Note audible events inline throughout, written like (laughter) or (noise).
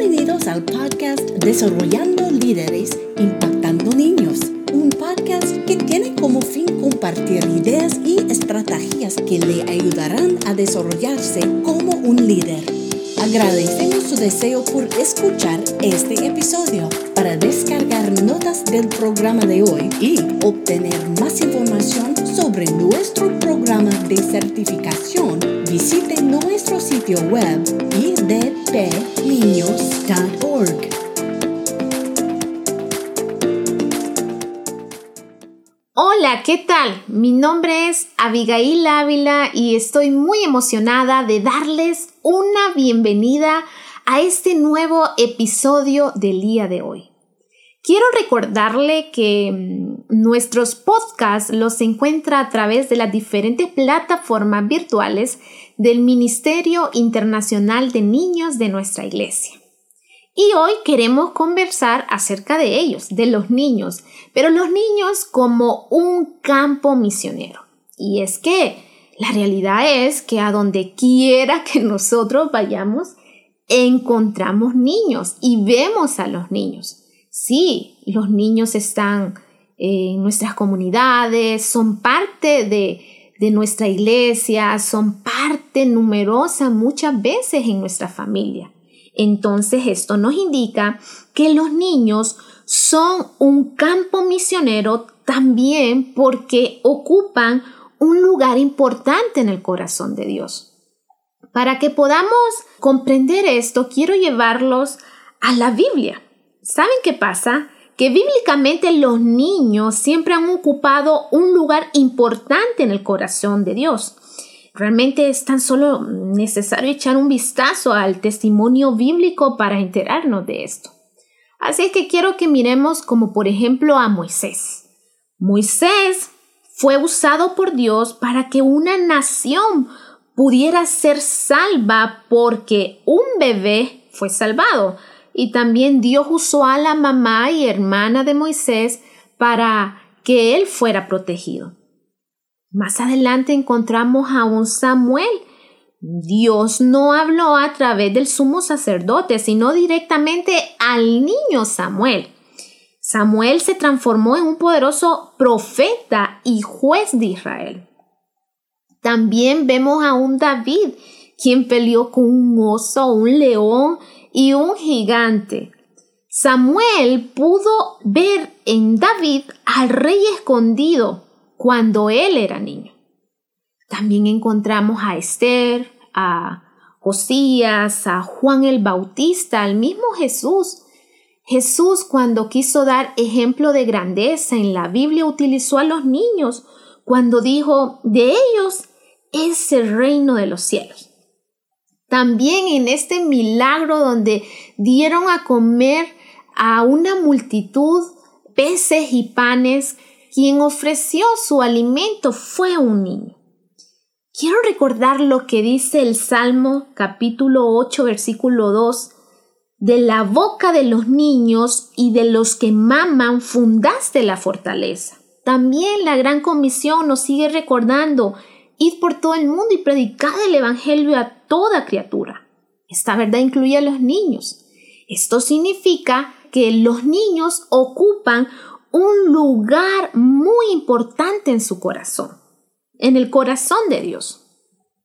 Bienvenidos al podcast Desarrollando Líderes Impactando Niños, un podcast que tiene como fin compartir ideas y estrategias que le ayudarán a desarrollarse como un líder. Agradecemos su deseo por escuchar este episodio. Para descargar notas del programa de hoy y obtener más información sobre nuestro programa de certificación, visite nuestro sitio web idpniños.org. Hola, ¿qué tal? Mi nombre es Abigail Ávila y estoy muy emocionada de darles una bienvenida a este nuevo episodio del día de hoy. Quiero recordarle que mm, nuestros podcasts los encuentra a través de las diferentes plataformas virtuales del Ministerio Internacional de Niños de nuestra iglesia. Y hoy queremos conversar acerca de ellos, de los niños, pero los niños como un campo misionero. Y es que la realidad es que a donde quiera que nosotros vayamos, encontramos niños y vemos a los niños. Sí, los niños están en nuestras comunidades, son parte de, de nuestra iglesia, son parte numerosa muchas veces en nuestra familia. Entonces esto nos indica que los niños son un campo misionero también porque ocupan un lugar importante en el corazón de Dios. Para que podamos comprender esto, quiero llevarlos a la Biblia. ¿Saben qué pasa? Que bíblicamente los niños siempre han ocupado un lugar importante en el corazón de Dios. Realmente es tan solo necesario echar un vistazo al testimonio bíblico para enterarnos de esto. Así que quiero que miremos como por ejemplo a Moisés. Moisés fue usado por Dios para que una nación pudiera ser salva porque un bebé fue salvado. Y también Dios usó a la mamá y hermana de Moisés para que él fuera protegido. Más adelante encontramos a un Samuel. Dios no habló a través del sumo sacerdote, sino directamente al niño Samuel. Samuel se transformó en un poderoso profeta y juez de Israel. También vemos a un David, quien peleó con un oso, un león y un gigante. Samuel pudo ver en David al rey escondido cuando él era niño. También encontramos a Esther, a Josías, a Juan el Bautista, al mismo Jesús. Jesús cuando quiso dar ejemplo de grandeza en la Biblia utilizó a los niños cuando dijo, de ellos es el reino de los cielos. También en este milagro donde dieron a comer a una multitud peces y panes, quien ofreció su alimento fue un niño. Quiero recordar lo que dice el Salmo capítulo 8 versículo 2. De la boca de los niños y de los que maman fundaste la fortaleza. También la gran comisión nos sigue recordando, id por todo el mundo y predicad el Evangelio a toda criatura. Esta verdad incluye a los niños. Esto significa que los niños ocupan un lugar muy importante en su corazón, en el corazón de Dios.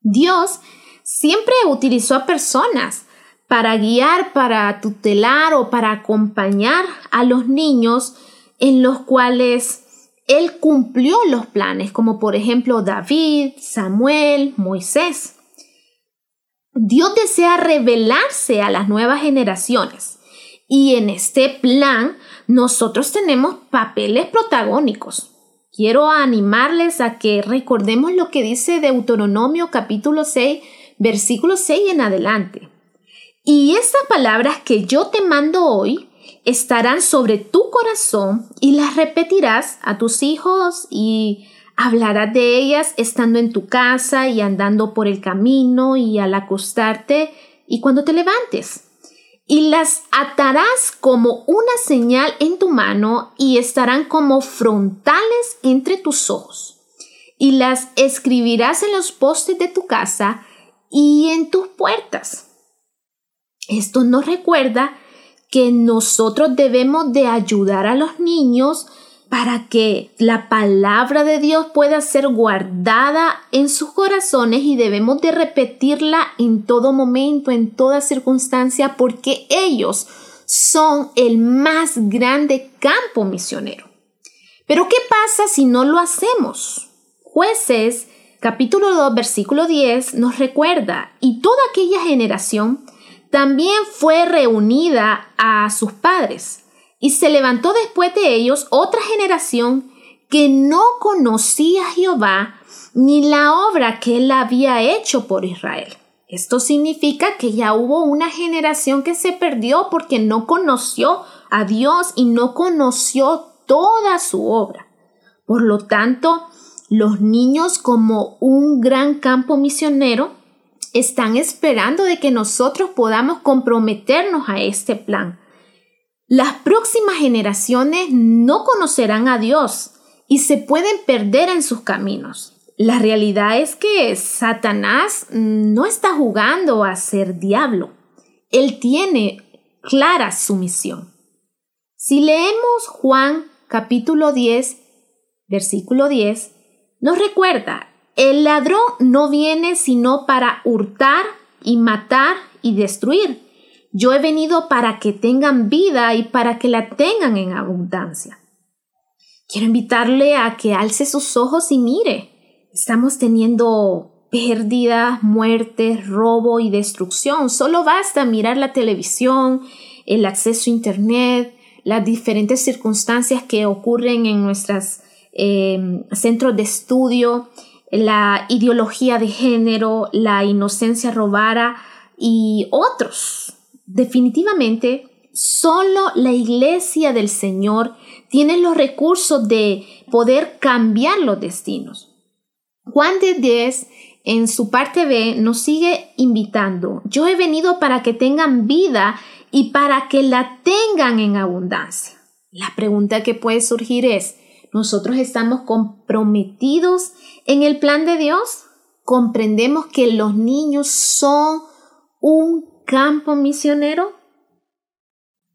Dios siempre utilizó a personas para guiar, para tutelar o para acompañar a los niños en los cuales Él cumplió los planes, como por ejemplo David, Samuel, Moisés. Dios desea revelarse a las nuevas generaciones y en este plan nosotros tenemos papeles protagónicos. Quiero animarles a que recordemos lo que dice Deuteronomio capítulo 6, versículo 6 en adelante. Y esas palabras que yo te mando hoy estarán sobre tu corazón y las repetirás a tus hijos y hablarás de ellas estando en tu casa y andando por el camino y al acostarte y cuando te levantes y las atarás como una señal en tu mano y estarán como frontales entre tus ojos. Y las escribirás en los postes de tu casa y en tus puertas. Esto nos recuerda que nosotros debemos de ayudar a los niños para que la palabra de Dios pueda ser guardada en sus corazones y debemos de repetirla en todo momento, en toda circunstancia, porque ellos son el más grande campo misionero. Pero ¿qué pasa si no lo hacemos? Jueces capítulo 2 versículo 10 nos recuerda, y toda aquella generación también fue reunida a sus padres y se levantó después de ellos otra generación que no conocía a Jehová ni la obra que él había hecho por Israel. Esto significa que ya hubo una generación que se perdió porque no conoció a Dios y no conoció toda su obra. Por lo tanto, los niños como un gran campo misionero están esperando de que nosotros podamos comprometernos a este plan las próximas generaciones no conocerán a Dios y se pueden perder en sus caminos. La realidad es que Satanás no está jugando a ser diablo. Él tiene clara su misión. Si leemos Juan capítulo 10, versículo 10, nos recuerda, el ladrón no viene sino para hurtar y matar y destruir. Yo he venido para que tengan vida y para que la tengan en abundancia. Quiero invitarle a que alce sus ojos y mire. Estamos teniendo pérdidas, muertes, robo y destrucción. Solo basta mirar la televisión, el acceso a Internet, las diferentes circunstancias que ocurren en nuestros em, centros de estudio, la ideología de género, la inocencia robada y otros definitivamente solo la iglesia del Señor tiene los recursos de poder cambiar los destinos. Juan de 10 en su parte B nos sigue invitando. Yo he venido para que tengan vida y para que la tengan en abundancia. La pregunta que puede surgir es, ¿nosotros estamos comprometidos en el plan de Dios? ¿Comprendemos que los niños son un campo misionero?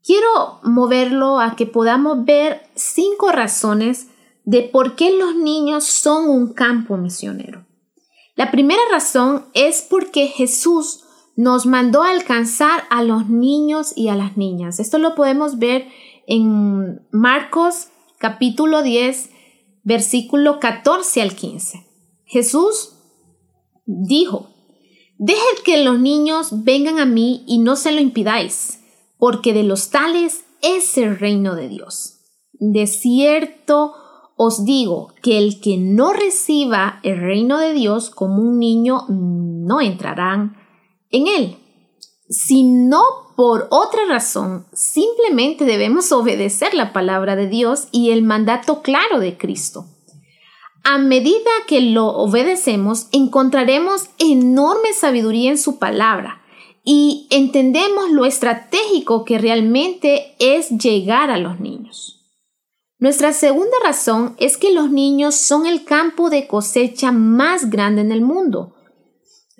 Quiero moverlo a que podamos ver cinco razones de por qué los niños son un campo misionero. La primera razón es porque Jesús nos mandó a alcanzar a los niños y a las niñas. Esto lo podemos ver en Marcos capítulo 10, versículo 14 al 15. Jesús dijo, Dejed que los niños vengan a mí y no se lo impidáis, porque de los tales es el reino de Dios. De cierto os digo que el que no reciba el reino de Dios como un niño no entrarán en él. Si no por otra razón, simplemente debemos obedecer la palabra de Dios y el mandato claro de Cristo. A medida que lo obedecemos, encontraremos enorme sabiduría en su palabra y entendemos lo estratégico que realmente es llegar a los niños. Nuestra segunda razón es que los niños son el campo de cosecha más grande en el mundo.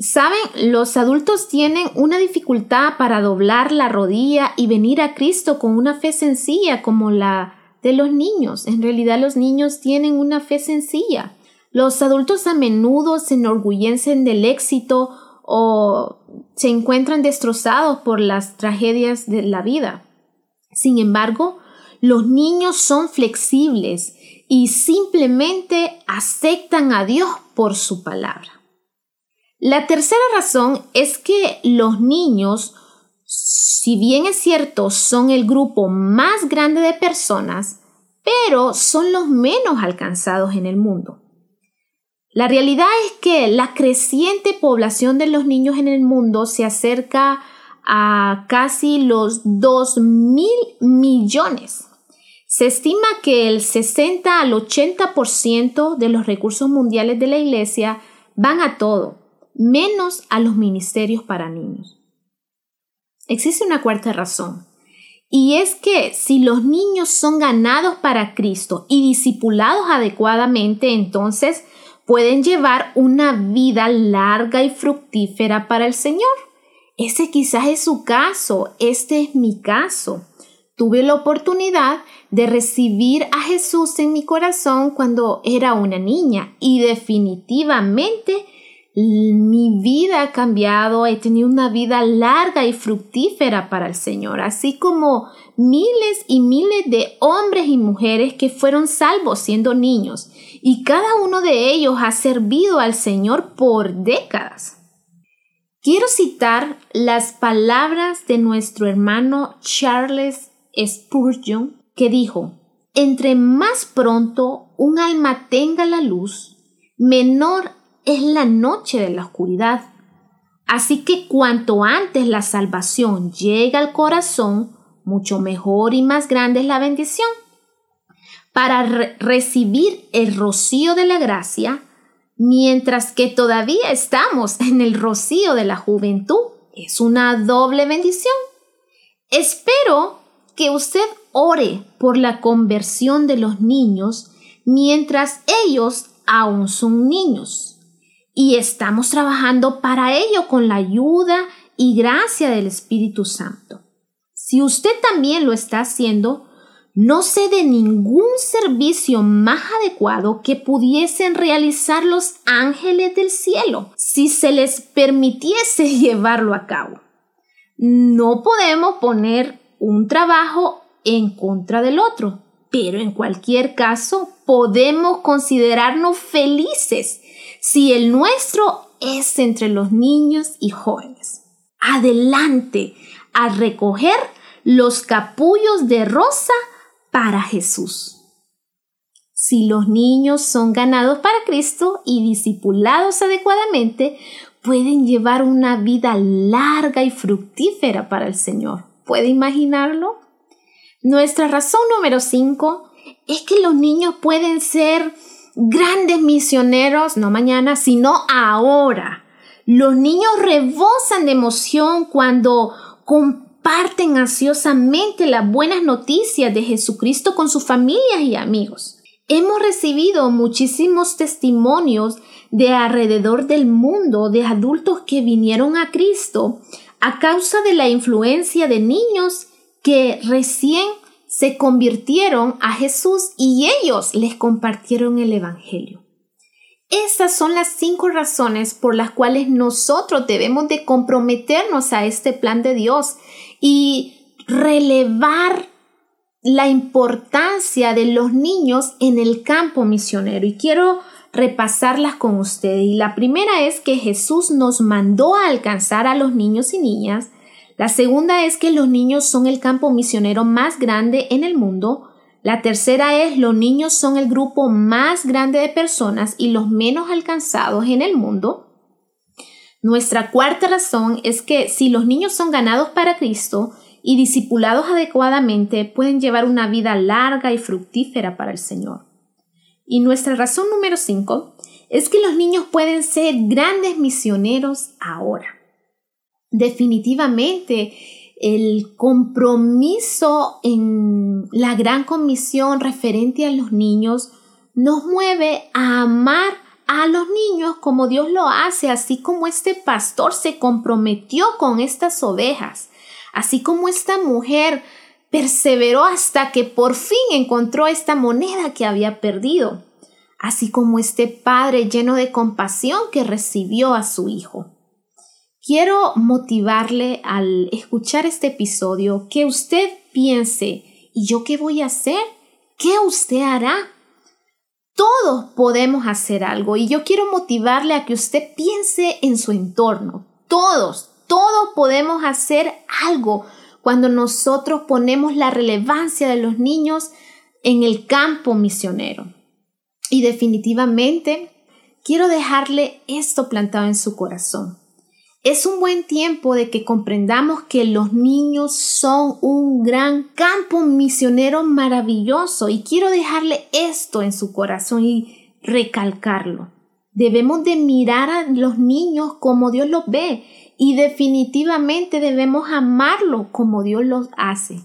Saben, los adultos tienen una dificultad para doblar la rodilla y venir a Cristo con una fe sencilla como la de los niños. En realidad los niños tienen una fe sencilla. Los adultos a menudo se enorgullecen del éxito o se encuentran destrozados por las tragedias de la vida. Sin embargo, los niños son flexibles y simplemente aceptan a Dios por su palabra. La tercera razón es que los niños si bien es cierto, son el grupo más grande de personas, pero son los menos alcanzados en el mundo. La realidad es que la creciente población de los niños en el mundo se acerca a casi los 2 mil millones. Se estima que el 60 al 80% de los recursos mundiales de la Iglesia van a todo, menos a los ministerios para niños. Existe una cuarta razón, y es que si los niños son ganados para Cristo y discipulados adecuadamente, entonces pueden llevar una vida larga y fructífera para el Señor. Ese quizás es su caso, este es mi caso. Tuve la oportunidad de recibir a Jesús en mi corazón cuando era una niña y definitivamente mi vida ha cambiado, he tenido una vida larga y fructífera para el Señor, así como miles y miles de hombres y mujeres que fueron salvos siendo niños, y cada uno de ellos ha servido al Señor por décadas. Quiero citar las palabras de nuestro hermano Charles Spurgeon, que dijo, entre más pronto un alma tenga la luz, menor es la noche de la oscuridad. Así que cuanto antes la salvación llega al corazón, mucho mejor y más grande es la bendición. Para recibir el rocío de la gracia, mientras que todavía estamos en el rocío de la juventud, es una doble bendición. Espero que usted ore por la conversión de los niños mientras ellos aún son niños y estamos trabajando para ello con la ayuda y gracia del Espíritu Santo. Si usted también lo está haciendo, no sé de ningún servicio más adecuado que pudiesen realizar los ángeles del cielo si se les permitiese (laughs) llevarlo a cabo. No podemos poner un trabajo en contra del otro, pero en cualquier caso podemos considerarnos felices si el nuestro es entre los niños y jóvenes. Adelante a recoger los capullos de rosa para Jesús. Si los niños son ganados para Cristo y discipulados adecuadamente, pueden llevar una vida larga y fructífera para el Señor. ¿Puede imaginarlo? Nuestra razón número 5 es que los niños pueden ser grandes misioneros, no mañana, sino ahora. Los niños rebosan de emoción cuando comparten ansiosamente las buenas noticias de Jesucristo con sus familias y amigos. Hemos recibido muchísimos testimonios de alrededor del mundo de adultos que vinieron a Cristo a causa de la influencia de niños que recién se convirtieron a Jesús y ellos les compartieron el Evangelio. Estas son las cinco razones por las cuales nosotros debemos de comprometernos a este plan de Dios y relevar la importancia de los niños en el campo misionero. Y quiero repasarlas con ustedes. Y la primera es que Jesús nos mandó a alcanzar a los niños y niñas la segunda es que los niños son el campo misionero más grande en el mundo. La tercera es los niños son el grupo más grande de personas y los menos alcanzados en el mundo. Nuestra cuarta razón es que si los niños son ganados para Cristo y discipulados adecuadamente, pueden llevar una vida larga y fructífera para el Señor. Y nuestra razón número cinco es que los niños pueden ser grandes misioneros ahora definitivamente el compromiso en la gran comisión referente a los niños nos mueve a amar a los niños como Dios lo hace, así como este pastor se comprometió con estas ovejas, así como esta mujer perseveró hasta que por fin encontró esta moneda que había perdido, así como este padre lleno de compasión que recibió a su hijo. Quiero motivarle al escuchar este episodio que usted piense, ¿y yo qué voy a hacer? ¿Qué usted hará? Todos podemos hacer algo y yo quiero motivarle a que usted piense en su entorno. Todos, todos podemos hacer algo cuando nosotros ponemos la relevancia de los niños en el campo misionero. Y definitivamente quiero dejarle esto plantado en su corazón. Es un buen tiempo de que comprendamos que los niños son un gran campo misionero maravilloso y quiero dejarle esto en su corazón y recalcarlo. Debemos de mirar a los niños como Dios los ve y definitivamente debemos amarlos como Dios los hace.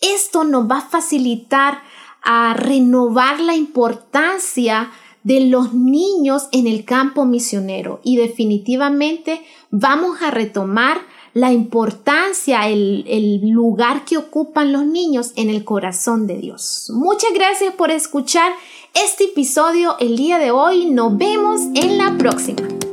Esto nos va a facilitar a renovar la importancia de los niños en el campo misionero y definitivamente vamos a retomar la importancia, el, el, lugar que ocupan los niños en el corazón de Dios. Muchas gracias por escuchar este episodio el día de hoy. Nos vemos en la próxima.